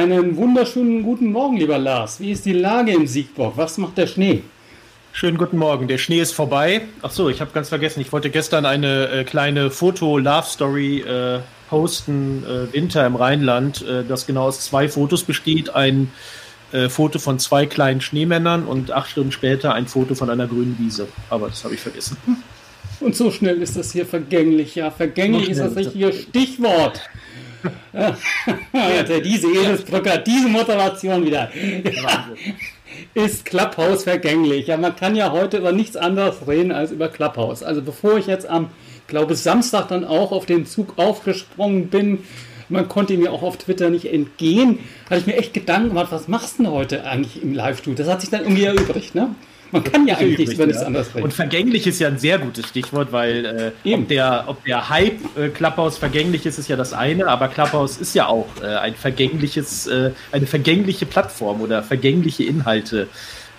Einen wunderschönen guten Morgen, lieber Lars. Wie ist die Lage im Siegburg? Was macht der Schnee? Schönen guten Morgen. Der Schnee ist vorbei. Ach so, ich habe ganz vergessen. Ich wollte gestern eine äh, kleine Foto-Love-Story äh, posten. Äh, Winter im Rheinland, äh, das genau aus zwei Fotos besteht. Ein äh, Foto von zwei kleinen Schneemännern und acht Stunden später ein Foto von einer grünen Wiese. Aber das habe ich vergessen. Und so schnell ist das hier vergänglich. Ja, vergänglich ist das richtige Stichwort. Ja, diese Eselsbrücke, diese Motivation wieder. Ja, ist Clubhouse vergänglich? Ja, man kann ja heute über nichts anderes reden als über Clubhouse. Also bevor ich jetzt am, glaube Samstag dann auch auf den Zug aufgesprungen bin, man konnte mir auch auf Twitter nicht entgehen, habe ich mir echt Gedanken gemacht, was machst du denn heute eigentlich im Live-Studio? Das hat sich dann irgendwie erübrigt, ne? Man kann ja eigentlich nichts ja. anderes reden. Und vergänglich ist ja ein sehr gutes Stichwort, weil äh, ob, der, ob der Hype äh, Clubhouse vergänglich ist, ist ja das eine, aber Clubhouse ist ja auch äh, ein vergängliches, äh, eine vergängliche Plattform oder vergängliche Inhalte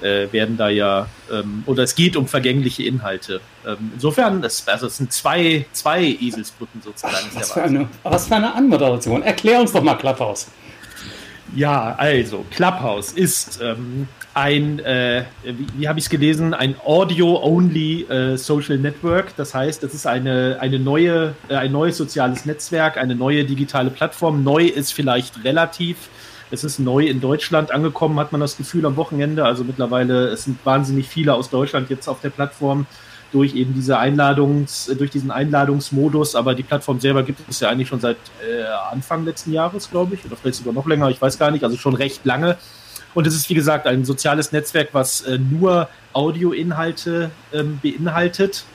äh, werden da ja, ähm, oder es geht um vergängliche Inhalte. Ähm, insofern, das, also es sind zwei, zwei Eselsbrücken sozusagen. Ach, was, für eine, was für eine Anmoderation. Erklär uns doch mal Clubhouse. Ja, also Clubhouse ist ähm, ein, äh, wie, wie habe ich es gelesen, ein Audio-Only äh, Social Network. Das heißt, es ist eine, eine neue, äh, ein neues soziales Netzwerk, eine neue digitale Plattform. Neu ist vielleicht relativ. Es ist neu in Deutschland angekommen, hat man das Gefühl am Wochenende. Also mittlerweile, es sind wahnsinnig viele aus Deutschland jetzt auf der Plattform durch eben diese Einladungs, durch diesen Einladungsmodus, aber die Plattform selber gibt es ja eigentlich schon seit äh, Anfang letzten Jahres, glaube ich, oder vielleicht sogar noch länger, ich weiß gar nicht, also schon recht lange. Und es ist, wie gesagt, ein soziales Netzwerk, was äh, nur Audioinhalte ähm, beinhaltet.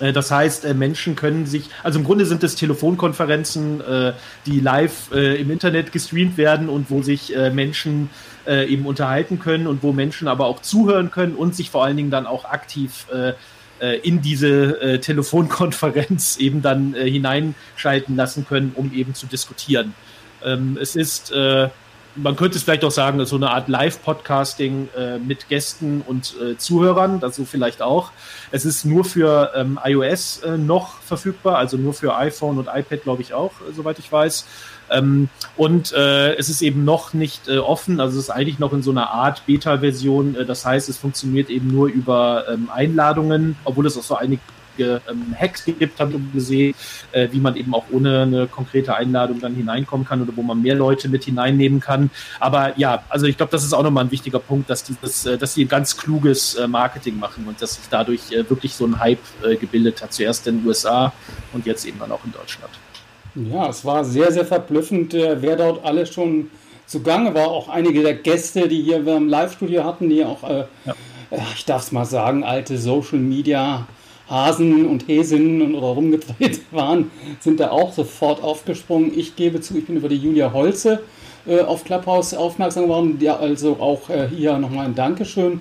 Äh, das heißt, äh, Menschen können sich, also im Grunde sind es Telefonkonferenzen, äh, die live im Internet gestreamt werden und wo sich Menschen eben unterhalten können und wo Menschen aber auch zuhören können und sich vor allen Dingen dann auch aktiv in diese Telefonkonferenz eben dann hineinschalten lassen können, um eben zu diskutieren. Ähm, es ist man könnte es vielleicht auch sagen, so eine Art Live-Podcasting äh, mit Gästen und äh, Zuhörern, so vielleicht auch. Es ist nur für ähm, iOS äh, noch verfügbar, also nur für iPhone und iPad, glaube ich auch, äh, soweit ich weiß. Ähm, und äh, es ist eben noch nicht äh, offen, also es ist eigentlich noch in so einer Art Beta-Version. das heißt, es funktioniert eben nur über ähm, Einladungen, obwohl es auch so einige einige ähm, Hacks gibt, habe ich gesehen, äh, wie man eben auch ohne eine konkrete Einladung dann hineinkommen kann oder wo man mehr Leute mit hineinnehmen kann. Aber ja, also ich glaube, das ist auch nochmal ein wichtiger Punkt, dass, dieses, äh, dass sie ein ganz kluges äh, Marketing machen und dass sich dadurch äh, wirklich so ein Hype äh, gebildet hat. Zuerst in den USA und jetzt eben dann auch in Deutschland. Ja, es war sehr, sehr verblüffend, äh, wer dort alles schon zugange war. Auch einige der Gäste, die hier im Live-Studio hatten, die auch, äh, ja. ich darf es mal sagen, alte Social Media Hasen und Häsinnen oder rumgedreht waren, sind da auch sofort aufgesprungen. Ich gebe zu, ich bin über die Julia Holze äh, auf Clubhouse aufmerksam geworden. Ja, also auch äh, hier nochmal ein Dankeschön.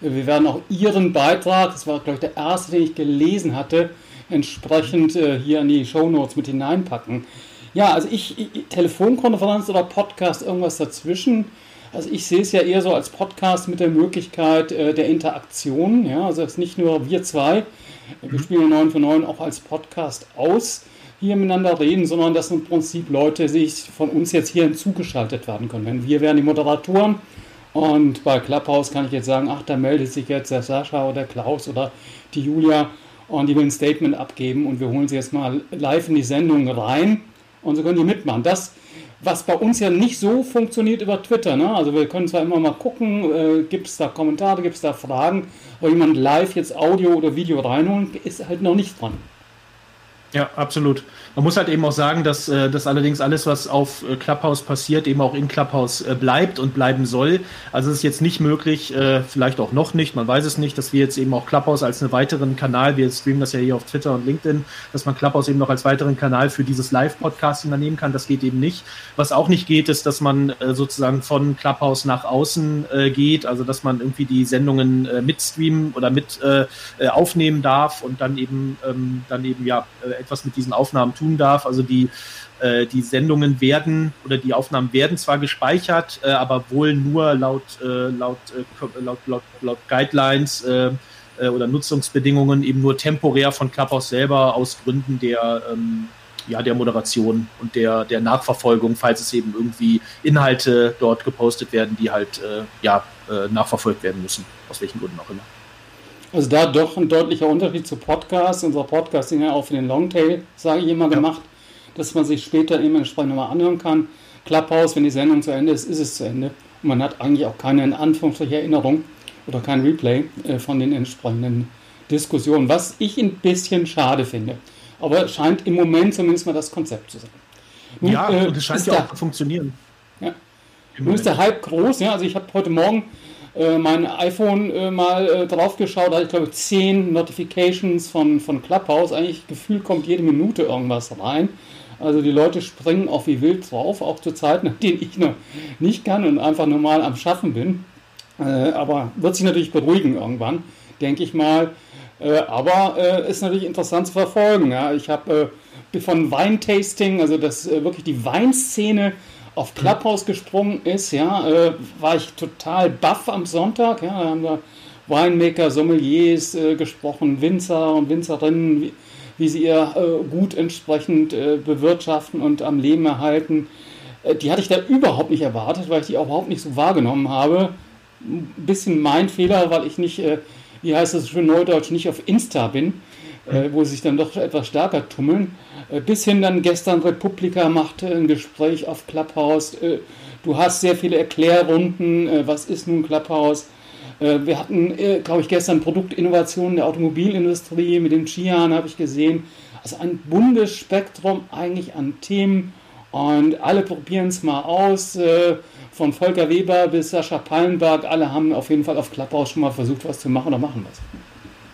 Wir werden auch Ihren Beitrag, das war, glaube ich, der erste, den ich gelesen hatte, entsprechend äh, hier in die Shownotes mit hineinpacken. Ja, also ich, ich, Telefonkonferenz oder Podcast, irgendwas dazwischen. Also ich sehe es ja eher so als Podcast mit der Möglichkeit äh, der Interaktion. Ja, also es ist nicht nur wir zwei, wir spielen 9 für 9 auch als Podcast aus, hier miteinander reden, sondern dass im Prinzip Leute sich von uns jetzt hier hinzugeschaltet werden können. Wenn wir wären die Moderatoren und bei Clubhouse kann ich jetzt sagen, ach, da meldet sich jetzt der Sascha oder der Klaus oder die Julia und die will ein Statement abgeben und wir holen sie jetzt mal live in die Sendung rein und so können die mitmachen. Das was bei uns ja nicht so funktioniert über Twitter. Ne? Also wir können zwar immer mal gucken, äh, gibt es da Kommentare, gibt es da Fragen, aber jemand live jetzt Audio oder Video reinholen, ist halt noch nicht dran. Ja, absolut. Man muss halt eben auch sagen, dass äh, das allerdings alles, was auf äh, Clubhouse passiert, eben auch in Clubhouse äh, bleibt und bleiben soll. Also es ist jetzt nicht möglich, vielleicht auch noch nicht, man weiß es nicht, dass wir jetzt eben auch Clubhouse als einen weiteren Kanal, wir streamen das ja hier auf Twitter und LinkedIn, dass man Clubhouse eben noch als weiteren Kanal für dieses Live-Podcasting dann kann. Das geht eben nicht. Was auch nicht geht, ist, dass man sozusagen von Clubhouse nach außen geht, also dass man irgendwie die Sendungen mitstreamen oder mit aufnehmen darf und dann eben ähm, dann eben ja etwas mit diesen Aufnahmen tun darf. Also die, äh, die Sendungen werden oder die Aufnahmen werden zwar gespeichert, äh, aber wohl nur laut, äh, laut, äh, laut, laut, laut Guidelines äh, äh, oder Nutzungsbedingungen eben nur temporär von Clubhouse selber aus Gründen der ähm, ja, der Moderation und der, der Nachverfolgung, falls es eben irgendwie Inhalte dort gepostet werden, die halt äh, ja, äh, nachverfolgt werden müssen, aus welchen Gründen auch immer. Also da doch ein deutlicher Unterschied zu Podcasts. Unser Podcast ist ja auch für den Longtail, sage ich immer, ja. gemacht, dass man sich später eben entsprechend nochmal anhören kann. Clubhouse, wenn die Sendung zu Ende ist, ist es zu Ende. Und man hat eigentlich auch keine in Anführungsstrichen Erinnerung oder kein Replay äh, von den entsprechenden Diskussionen, was ich ein bisschen schade finde. Aber es scheint im Moment zumindest mal das Konzept zu sein. Nun, ja, äh, und es scheint ja auch zu funktionieren. Ja. Nun ist der Hype groß, ja. Also ich habe heute Morgen äh, mein iPhone äh, mal äh, drauf geschaut, da hatte ich glaube zehn Notifications von, von Clubhouse. Eigentlich gefühlt kommt jede Minute irgendwas rein. Also die Leute springen auch wie wild drauf, auch zu Zeiten, an denen ich noch nicht kann und einfach normal am Schaffen bin. Äh, aber wird sich natürlich beruhigen irgendwann, denke ich mal. Äh, aber äh, ist natürlich interessant zu verfolgen. Ja. Ich habe äh, von Weintasting, also dass äh, wirklich die Weinszene auf Clubhouse gesprungen ist, ja, äh, war ich total baff am Sonntag. Ja, da haben wir Winemaker, Sommeliers gesprochen, Winzer und Winzerinnen, wie, wie sie ihr Gut entsprechend bewirtschaften und am Leben erhalten. die hatte ich da überhaupt nicht erwartet, weil ich die auch überhaupt nicht so wahrgenommen habe. Ein bisschen mein Fehler, weil ich nicht wie heißt das für Neudeutsch, nicht auf Insta bin, äh, wo sie sich dann doch etwas stärker tummeln. Äh, bis hin dann gestern Republika machte ein Gespräch auf Clubhouse. Äh, du hast sehr viele Erklärrunden, äh, was ist nun Clubhouse? Äh, wir hatten, äh, glaube ich, gestern Produktinnovationen der Automobilindustrie mit den Chian, habe ich gesehen. Also ein buntes Spektrum eigentlich an Themen und alle probieren es mal aus von Volker Weber bis Sascha Pallenberg, alle haben auf jeden Fall auf Clubhouse schon mal versucht, was zu machen oder machen was.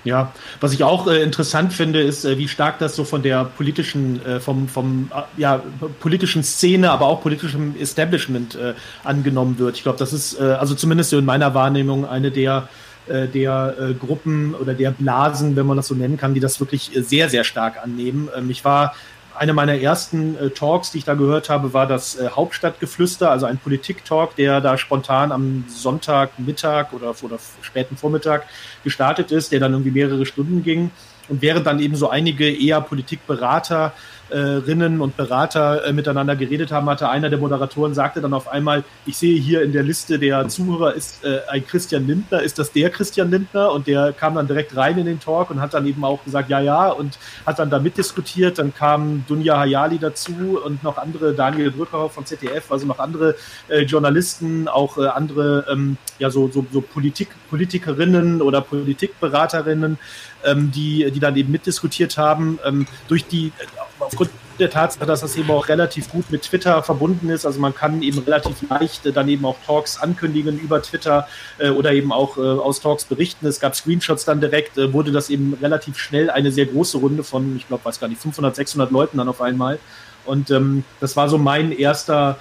Ja, was ich auch äh, interessant finde, ist, äh, wie stark das so von der politischen, äh, vom, vom äh, ja, politischen Szene, aber auch politischem Establishment äh, angenommen wird. Ich glaube, das ist äh, also zumindest in meiner Wahrnehmung eine der der Gruppen oder der Blasen, wenn man das so nennen kann, die das wirklich sehr, sehr stark annehmen. Ähm, ich war eine meiner ersten äh, Talks, die ich da gehört habe, war das äh, Hauptstadtgeflüster, also ein Politik-Talk, der da spontan am Sonntagmittag oder, oder späten Vormittag gestartet ist, der dann irgendwie mehrere Stunden ging. Und während dann eben so einige eher Politikberater Beraterinnen und Berater äh, miteinander geredet haben, hatte einer der Moderatoren sagte dann auf einmal, ich sehe hier in der Liste der Zuhörer ist äh, ein Christian Lindner, ist das der Christian Lindner? Und der kam dann direkt rein in den Talk und hat dann eben auch gesagt, ja, ja, und hat dann da mitdiskutiert. Dann kam Dunja Hayali dazu und noch andere, Daniel Brücker von ZDF, also noch andere äh, Journalisten, auch andere, ähm, ja, so, so, so Politik, Politikerinnen oder Politikberaterinnen, ähm, die, die dann eben mitdiskutiert haben. Ähm, durch die, aufgrund der Tatsache, dass das eben auch relativ gut mit Twitter verbunden ist. Also man kann eben relativ leicht äh, dann eben auch Talks ankündigen über Twitter äh, oder eben auch äh, aus Talks berichten. Es gab Screenshots dann direkt, äh, wurde das eben relativ schnell eine sehr große Runde von, ich glaube, weiß gar nicht, 500, 600 Leuten dann auf einmal. Und ähm, das war so mein erster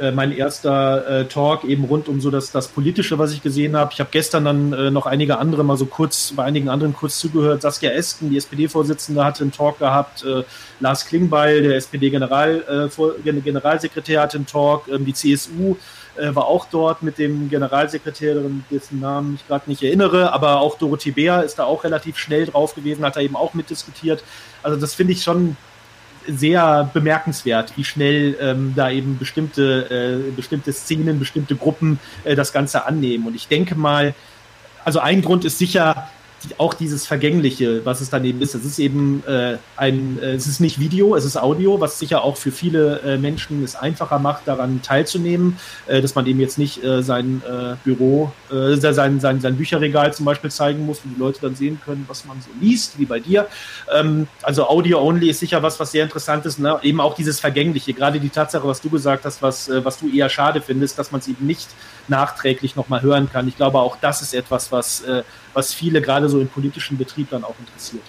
äh, mein erster äh, Talk eben rund um so das, das Politische, was ich gesehen habe. Ich habe gestern dann äh, noch einige andere mal so kurz, bei einigen anderen kurz zugehört. Saskia Esken, die SPD-Vorsitzende, hatte einen Talk gehabt. Äh, Lars Klingbeil, der SPD-General, äh, hatte einen Talk. Ähm, die CSU war auch dort mit dem Generalsekretär, dessen Namen ich gerade nicht erinnere, aber auch Dorothee Beer ist da auch relativ schnell drauf gewesen, hat da eben auch mitdiskutiert. Also das finde ich schon sehr bemerkenswert, wie schnell ähm, da eben bestimmte, äh, bestimmte Szenen, bestimmte Gruppen äh, das Ganze annehmen. Und ich denke mal, also ein Grund ist sicher, auch dieses Vergängliche, was es dann eben ist. Es ist eben äh, ein, äh, es ist nicht Video, es ist Audio, was sicher auch für viele äh, Menschen es einfacher macht, daran teilzunehmen, äh, dass man eben jetzt nicht äh, sein äh, Büro, äh, sein, sein, sein Bücherregal zum Beispiel zeigen muss, wo die Leute dann sehen können, was man so liest, wie bei dir. Ähm, also Audio-only ist sicher was, was sehr interessant ist. Ne? Eben auch dieses Vergängliche, gerade die Tatsache, was du gesagt hast, was, äh, was du eher schade findest, dass man es eben nicht nachträglich nochmal hören kann. Ich glaube, auch das ist etwas, was, äh, was viele gerade so im politischen Betrieb dann auch interessiert.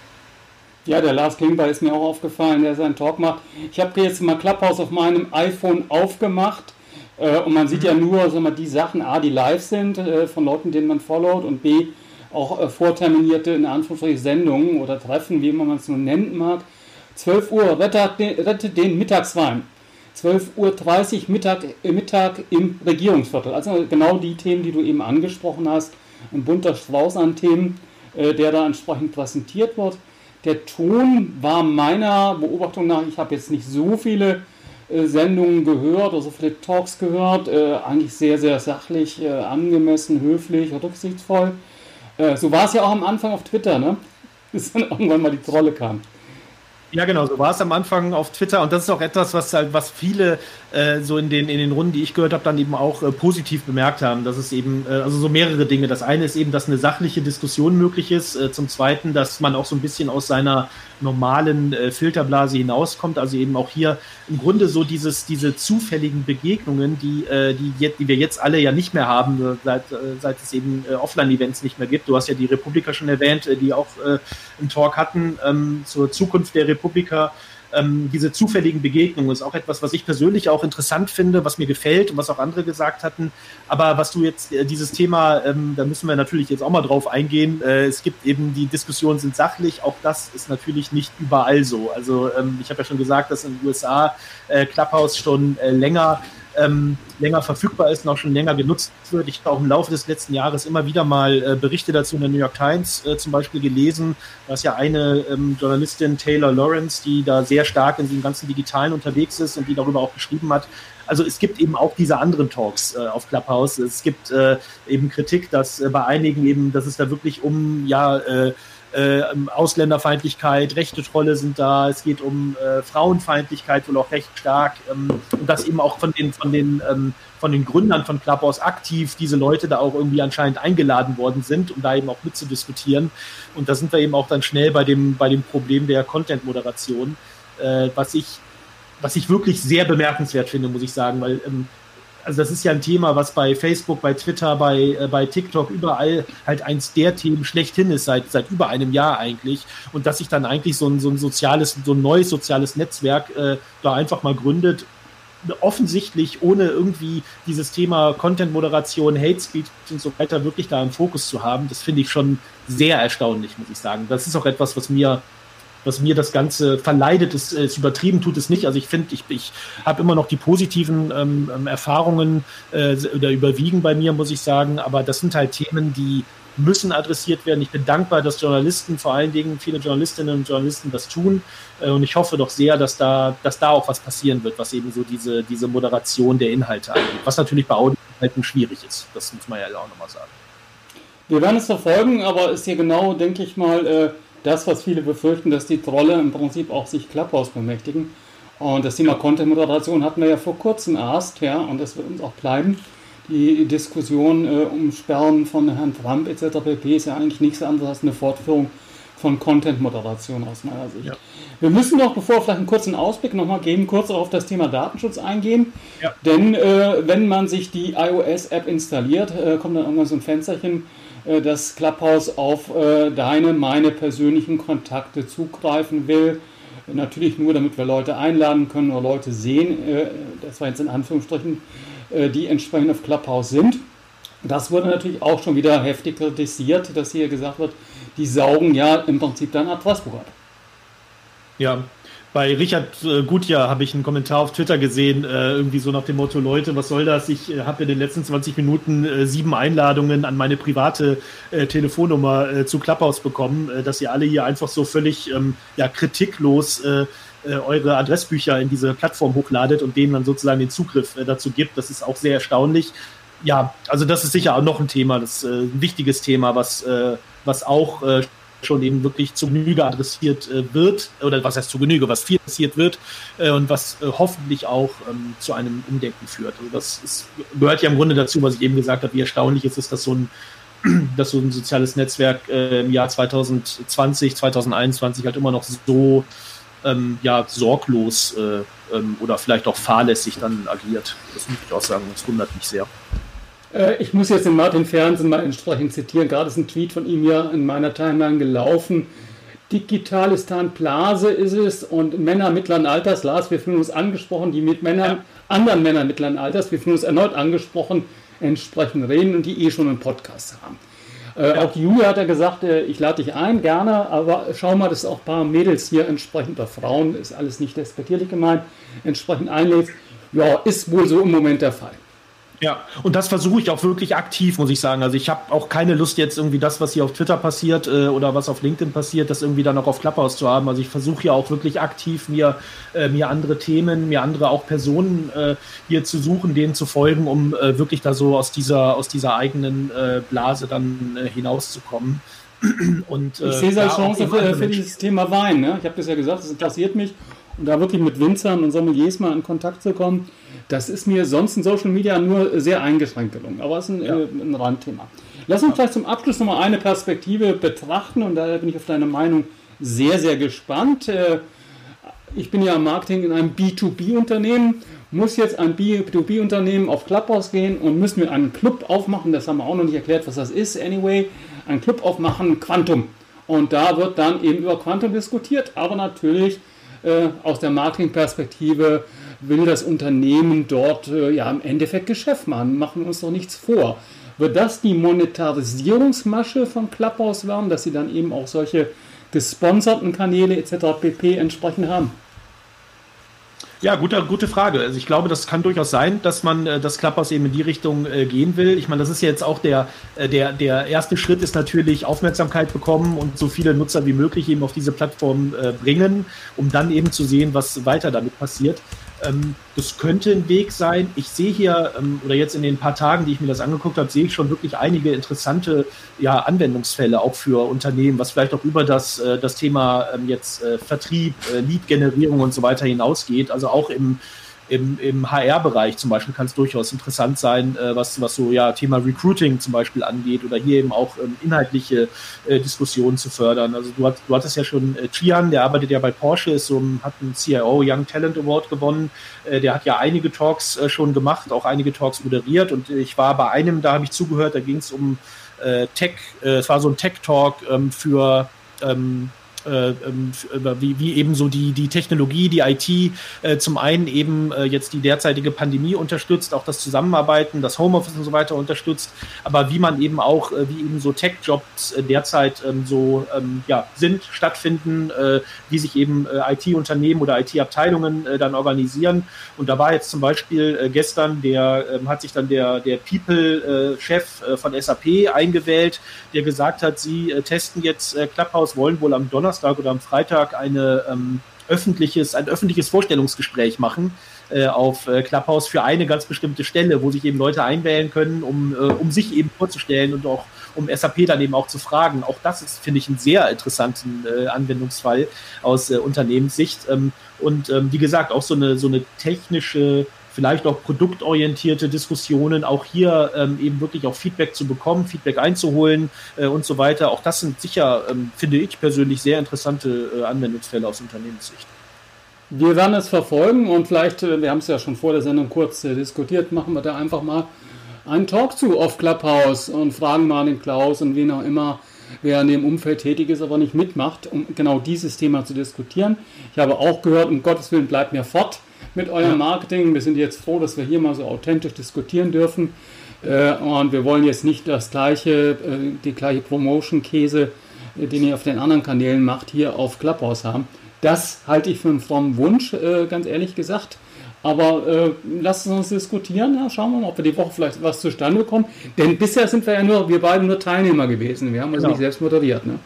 Ja, der Lars Klingbeil ist mir auch aufgefallen, der seinen Talk macht. Ich habe jetzt mal Clubhouse auf meinem iPhone aufgemacht äh, und man sieht ja nur sag mal, die Sachen, A, die live sind äh, von Leuten, denen man followt und B, auch äh, vorterminierte, in Anführungsstrichen, Sendungen oder Treffen, wie immer man es nun nennen mag. 12 Uhr, rettet den, rettet den Mittagswein. 12.30 Uhr Mittag, äh, Mittag im Regierungsviertel. Also genau die Themen, die du eben angesprochen hast. Ein bunter Strauß an Themen, äh, der da entsprechend präsentiert wird. Der Ton war meiner Beobachtung nach, ich habe jetzt nicht so viele äh, Sendungen gehört oder so viele Talks gehört, äh, eigentlich sehr, sehr sachlich, angemessen, höflich, rücksichtsvoll. So war es ja auch am Anfang auf Twitter, ne? bis dann irgendwann mal die Trolle kamen. Ja, genau, so war es am Anfang auf Twitter und das ist auch etwas, was halt, was viele äh, so in den in den Runden, die ich gehört habe, dann eben auch äh, positiv bemerkt haben. Das ist eben äh, also so mehrere Dinge. Das eine ist eben, dass eine sachliche Diskussion möglich ist. Äh, zum Zweiten, dass man auch so ein bisschen aus seiner normalen äh, Filterblase hinauskommt. Also eben auch hier im Grunde so dieses diese zufälligen Begegnungen, die äh, die, jetzt, die wir jetzt alle ja nicht mehr haben, seit seit es eben Offline-Events nicht mehr gibt. Du hast ja die Republika schon erwähnt, äh, die auch einen Talk hatten ähm, zur Zukunft der Republika ähm, diese zufälligen Begegnungen ist auch etwas, was ich persönlich auch interessant finde, was mir gefällt und was auch andere gesagt hatten. Aber was du jetzt, äh, dieses Thema, ähm, da müssen wir natürlich jetzt auch mal drauf eingehen. Äh, es gibt eben, die Diskussionen sind sachlich, auch das ist natürlich nicht überall so. Also ähm, ich habe ja schon gesagt, dass in den USA äh, Clubhouse schon äh, länger ähm, länger verfügbar ist und auch schon länger genutzt wird. Ich habe auch im Laufe des letzten Jahres immer wieder mal äh, Berichte dazu in der New York Times äh, zum Beispiel gelesen. Da ist ja eine ähm, Journalistin, Taylor Lawrence, die da sehr stark in diesem ganzen Digitalen unterwegs ist und die darüber auch geschrieben hat. Also es gibt eben auch diese anderen Talks äh, auf Clubhouse. Es gibt äh, eben Kritik, dass äh, bei einigen eben, dass es da wirklich um ja äh, äh, Ausländerfeindlichkeit, rechte Trolle sind da, es geht um äh, Frauenfeindlichkeit wohl auch recht stark ähm, und das eben auch von den, von den, ähm, von den Gründern von Clubhouse aktiv diese Leute da auch irgendwie anscheinend eingeladen worden sind, um da eben auch mitzudiskutieren. Und da sind wir eben auch dann schnell bei dem, bei dem Problem der Content-Moderation, äh, was ich was ich wirklich sehr bemerkenswert finde, muss ich sagen, weil ähm, also das ist ja ein Thema, was bei Facebook, bei Twitter, bei, äh, bei TikTok überall halt eins der Themen schlechthin ist, seit, seit über einem Jahr eigentlich. Und dass sich dann eigentlich so ein, so ein soziales, so ein neues soziales Netzwerk äh, da einfach mal gründet, offensichtlich ohne irgendwie dieses Thema Content-Moderation, Hate Speech und so weiter wirklich da im Fokus zu haben, das finde ich schon sehr erstaunlich, muss ich sagen. Das ist auch etwas, was mir was mir das Ganze verleidet, ist, ist übertrieben, tut es nicht. Also ich finde, ich, ich habe immer noch die positiven ähm, ähm, Erfahrungen äh, oder überwiegen bei mir, muss ich sagen. Aber das sind halt Themen, die müssen adressiert werden. Ich bin dankbar, dass Journalisten, vor allen Dingen viele Journalistinnen und Journalisten das tun. Äh, und ich hoffe doch sehr, dass da, dass da auch was passieren wird, was eben so diese, diese Moderation der Inhalte angeht. Was natürlich bei Audioinhalten schwierig ist. Das muss man ja auch nochmal sagen. Wir werden es verfolgen, aber ist hier genau, denke ich mal, äh das, was viele befürchten, dass die Trolle im Prinzip auch sich Clubhouse bemächtigen. Und das Thema Content-Moderation hatten wir ja vor kurzem erst, ja, und das wird uns auch bleiben. Die Diskussion äh, um Sperren von Herrn Trump etc. pp. ist ja eigentlich nichts anderes als eine Fortführung von Content-Moderation aus meiner Sicht. Ja. Wir müssen noch, bevor wir vielleicht einen kurzen Ausblick nochmal geben, kurz auf das Thema Datenschutz eingehen. Ja. Denn äh, wenn man sich die iOS-App installiert, äh, kommt dann irgendwann so ein Fensterchen, äh, dass Clubhouse auf äh, deine, meine persönlichen Kontakte zugreifen will. Natürlich nur, damit wir Leute einladen können oder Leute sehen, äh, das war jetzt in Anführungsstrichen, die entsprechend auf Clubhouse sind. Das wurde natürlich auch schon wieder heftig kritisiert, dass hier gesagt wird, die saugen ja im Prinzip dein Adressbuch ab. Ja, bei Richard äh, Gutjahr habe ich einen Kommentar auf Twitter gesehen, äh, irgendwie so nach dem Motto, Leute, was soll das? Ich äh, habe in den letzten 20 Minuten äh, sieben Einladungen an meine private äh, Telefonnummer äh, zu Clubhouse bekommen, äh, dass ihr alle hier einfach so völlig ähm, ja, kritiklos eure Adressbücher in diese Plattform hochladet und denen dann sozusagen den Zugriff dazu gibt. Das ist auch sehr erstaunlich. Ja, also das ist sicher auch noch ein Thema, das äh, ein wichtiges Thema, was, was auch schon eben wirklich zu Genüge adressiert äh, wird, oder was heißt zu Genüge, was viel adressiert wird äh, und was äh, hoffentlich auch ähm, zu einem Umdenken führt. Also das ist, gehört ja im Grunde dazu, was ich eben gesagt habe, wie erstaunlich es ist, dass so ein dass so ein soziales Netzwerk äh, im Jahr 2020, 2021 halt immer noch so ähm, ja, sorglos äh, ähm, oder vielleicht auch fahrlässig dann agiert. Das muss ich auch sagen, das wundert mich sehr. Äh, ich muss jetzt den Martin Fernsehen mal entsprechend zitieren. Gerade ist ein Tweet von ihm ja in meiner Timeline gelaufen. Digitalistan Blase ist es und Männer mittleren Alters, Lars, wir fühlen uns angesprochen, die mit Männern, ja. anderen Männern mittleren Alters, wir fühlen uns erneut angesprochen, entsprechend reden und die eh schon einen Podcast haben. Äh, ja. Auch Julia hat ja gesagt, äh, ich lade dich ein, gerne, aber schau mal, dass auch ein paar Mädels hier entsprechend, oder Frauen, ist alles nicht despektierlich gemeint, entsprechend einlädst. Ja, ist wohl so im Moment der Fall. Ja, und das versuche ich auch wirklich aktiv, muss ich sagen. Also ich habe auch keine Lust jetzt irgendwie das, was hier auf Twitter passiert äh, oder was auf LinkedIn passiert, das irgendwie dann auch auf Clubhouse zu haben. Also ich versuche ja auch wirklich aktiv mir, äh, mir andere Themen, mir andere auch Personen äh, hier zu suchen, denen zu folgen, um äh, wirklich da so aus dieser, aus dieser eigenen äh, Blase dann äh, hinauszukommen. Und, ich sehe es als Chance für, für dieses Thema Wein. Ne? Ich habe das ja gesagt, das interessiert mich. Und da wirklich mit Winzern und Sommeliers mal in Kontakt zu kommen, das ist mir sonst in Social Media nur sehr eingeschränkt gelungen. Aber es ist ein, ja. äh, ein Randthema. Lass uns vielleicht zum Abschluss nochmal eine Perspektive betrachten und da bin ich auf deine Meinung sehr, sehr gespannt. Äh, ich bin ja im Marketing in einem B2B-Unternehmen, muss jetzt ein B2B-Unternehmen auf Clubhouse gehen und müssen wir einen Club aufmachen, das haben wir auch noch nicht erklärt, was das ist, anyway, einen Club aufmachen, Quantum. Und da wird dann eben über Quantum diskutiert, aber natürlich äh, aus der Marketingperspektive will das Unternehmen dort äh, ja im Endeffekt Geschäft machen. Machen wir uns doch nichts vor. Wird das die Monetarisierungsmasche von Clubhouse werden, dass sie dann eben auch solche gesponserten Kanäle etc. pp. entsprechend haben? Ja, gute, gute Frage. Also ich glaube, das kann durchaus sein, dass man äh, das Clubhouse eben in die Richtung äh, gehen will. Ich meine, das ist jetzt auch der, äh, der, der erste Schritt ist natürlich Aufmerksamkeit bekommen und so viele Nutzer wie möglich eben auf diese Plattform äh, bringen, um dann eben zu sehen, was weiter damit passiert. Ähm, das könnte ein Weg sein. Ich sehe hier, ähm, oder jetzt in den paar Tagen, die ich mir das angeguckt habe, sehe ich schon wirklich einige interessante ja, Anwendungsfälle auch für Unternehmen, was vielleicht auch über das, äh, das Thema ähm, jetzt äh, Vertrieb, äh, Lead-Generierung und so weiter hinausgeht. Also auch im im, im HR-Bereich zum Beispiel kann es durchaus interessant sein, äh, was, was so ja Thema Recruiting zum Beispiel angeht oder hier eben auch ähm, inhaltliche äh, Diskussionen zu fördern. Also du, hat, du hattest ja schon äh, der arbeitet ja bei Porsche, ist so, hat einen CIO Young Talent Award gewonnen. Äh, der hat ja einige Talks äh, schon gemacht, auch einige Talks moderiert und ich war bei einem, da habe ich zugehört, da ging es um äh, Tech, äh, es war so ein Tech-Talk ähm, für ähm, äh, ähm, wie, wie eben so die, die Technologie, die IT äh, zum einen eben äh, jetzt die derzeitige Pandemie unterstützt, auch das Zusammenarbeiten, das Homeoffice und so weiter unterstützt, aber wie man eben auch, äh, wie eben so Tech-Jobs äh, derzeit ähm, so ähm, ja, sind, stattfinden, äh, wie sich eben äh, IT-Unternehmen oder IT-Abteilungen äh, dann organisieren. Und da war jetzt zum Beispiel äh, gestern, der äh, hat sich dann der, der People-Chef äh, von SAP eingewählt, der gesagt hat, sie äh, testen jetzt äh, Clubhouse, wollen wohl am Donnerstag Donnerstag oder am Freitag eine ähm, öffentliches, ein öffentliches Vorstellungsgespräch machen äh, auf äh, Clubhouse für eine ganz bestimmte Stelle, wo sich eben Leute einwählen können, um, äh, um sich eben vorzustellen und auch um SAP dann eben auch zu fragen. Auch das ist, finde ich, ein sehr interessanten äh, Anwendungsfall aus äh, Unternehmenssicht. Ähm, und ähm, wie gesagt, auch so eine, so eine technische vielleicht auch produktorientierte Diskussionen, auch hier ähm, eben wirklich auch Feedback zu bekommen, Feedback einzuholen äh, und so weiter. Auch das sind sicher, ähm, finde ich persönlich, sehr interessante äh, Anwendungsfälle aus Unternehmenssicht. Wir werden es verfolgen und vielleicht, äh, wir haben es ja schon vor der Sendung kurz äh, diskutiert, machen wir da einfach mal einen Talk zu auf Clubhouse und fragen mal den Klaus und wen auch immer, wer in dem Umfeld tätig ist, aber nicht mitmacht, um genau dieses Thema zu diskutieren. Ich habe auch gehört, um Gottes Willen bleibt mir fort mit eurem Marketing. Wir sind jetzt froh, dass wir hier mal so authentisch diskutieren dürfen. Äh, und wir wollen jetzt nicht das gleiche, äh, die gleiche Promotion-Käse, äh, den ihr auf den anderen Kanälen macht, hier auf Clubhouse haben. Das halte ich für einen frommen Wunsch, ganz ehrlich gesagt. Aber äh, lasst uns diskutieren. Ja, schauen wir mal, ob wir die Woche vielleicht was zustande bekommen. Denn bisher sind wir ja nur, wir beiden nur Teilnehmer gewesen. Wir haben uns genau. nicht selbst moderiert. Ne?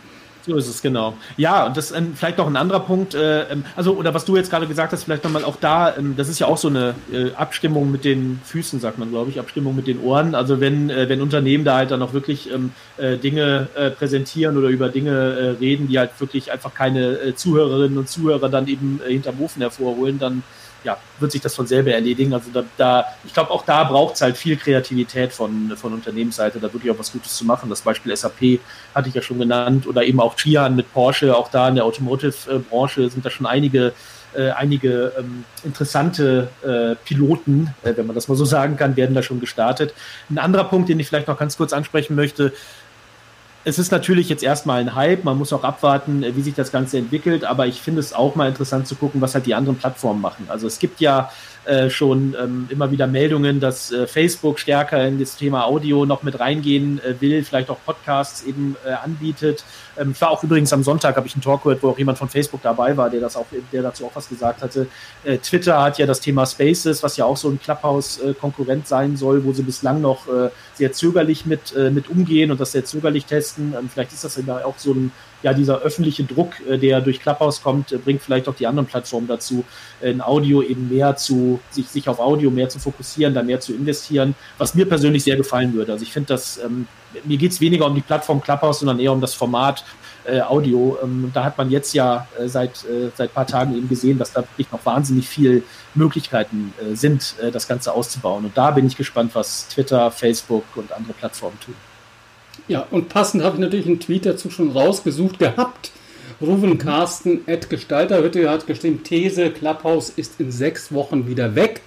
So ist es, genau. Ja, und das ähm, vielleicht noch ein anderer Punkt, äh, ähm, also, oder was du jetzt gerade gesagt hast, vielleicht nochmal auch da, ähm, das ist ja auch so eine äh, Abstimmung mit den Füßen, sagt man, glaube ich, Abstimmung mit den Ohren. Also wenn, äh, wenn Unternehmen da halt dann auch wirklich ähm, äh, Dinge äh, präsentieren oder über Dinge äh, reden, die halt wirklich einfach keine äh, Zuhörerinnen und Zuhörer dann eben hinterm Ofen hervorholen, dann ja, wird sich das von selber erledigen. Also da, da ich glaube, auch da braucht es halt viel Kreativität von, von Unternehmensseite, da wirklich auch was Gutes zu machen. Das Beispiel SAP hatte ich ja schon genannt oder eben auch Chian mit Porsche, auch da in der Automotive-Branche sind da schon einige äh, einige ähm, interessante äh, Piloten, äh, wenn man das mal so sagen kann, werden da schon gestartet. Ein anderer Punkt, den ich vielleicht noch ganz kurz ansprechen möchte, es ist natürlich jetzt erstmal ein Hype, man muss auch abwarten, äh, wie sich das Ganze entwickelt, aber ich finde es auch mal interessant zu gucken, was halt die anderen Plattformen machen. Also es gibt ja äh, schon ähm, immer wieder Meldungen, dass äh, Facebook stärker in das Thema Audio noch mit reingehen äh, will, vielleicht auch Podcasts eben äh, anbietet. Ähm, ich war auch übrigens am Sonntag, habe ich einen Talk gehört, wo auch jemand von Facebook dabei war, der das auch, der dazu auch was gesagt hatte. Äh, Twitter hat ja das Thema Spaces, was ja auch so ein Clubhouse-Konkurrent sein soll, wo sie bislang noch äh, sehr zögerlich mit, äh, mit umgehen und das sehr zögerlich testen. Ähm, vielleicht ist das ja auch so ein, ja, dieser öffentliche Druck, äh, der durch Clubhouse kommt, äh, bringt vielleicht auch die anderen Plattformen dazu, äh, in Audio eben mehr zu, sich, sich auf Audio mehr zu fokussieren, da mehr zu investieren, was mir persönlich sehr gefallen würde. Also ich finde das, ähm, mir geht es weniger um die Plattform Clubhouse, sondern eher um das Format äh, Audio. Ähm, da hat man jetzt ja äh, seit, äh, seit paar Tagen eben gesehen, dass da wirklich noch wahnsinnig viel Möglichkeiten äh, sind, äh, das Ganze auszubauen. Und da bin ich gespannt, was Twitter, Facebook und andere Plattformen tun. Ja, und passend habe ich natürlich einen Tweet dazu schon rausgesucht gehabt. Ruven. Carsten, Ed Gestalter, hat geschrieben, These, Clubhouse ist in sechs Wochen wieder weg,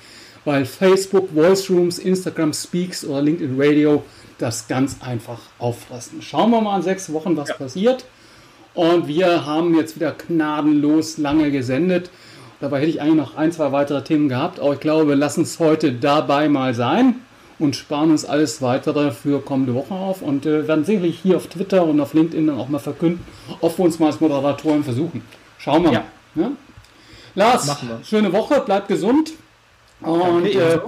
weil Facebook, Voice Rooms, Instagram Speaks oder LinkedIn Radio das ganz einfach auffressen. Schauen wir mal in sechs Wochen, was ja. passiert. Und wir haben jetzt wieder gnadenlos lange gesendet. Dabei hätte ich eigentlich noch ein, zwei weitere Themen gehabt, aber ich glaube, wir lassen es heute dabei mal sein und sparen uns alles weitere für kommende Woche auf und äh, werden sicherlich hier auf Twitter und auf LinkedIn dann auch mal verkünden, ob wir uns mal als Moderatoren versuchen. Schauen wir ja. mal. Ja? Lars, schöne Woche, bleib gesund und okay, äh,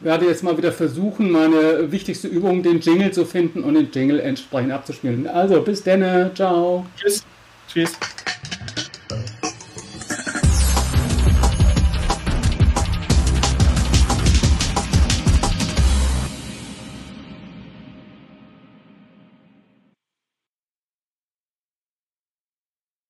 werde jetzt mal wieder versuchen, meine wichtigste Übung, den Jingle zu finden und den Jingle entsprechend abzuspielen. Also bis dann, ciao. Tschüss. Tschüss.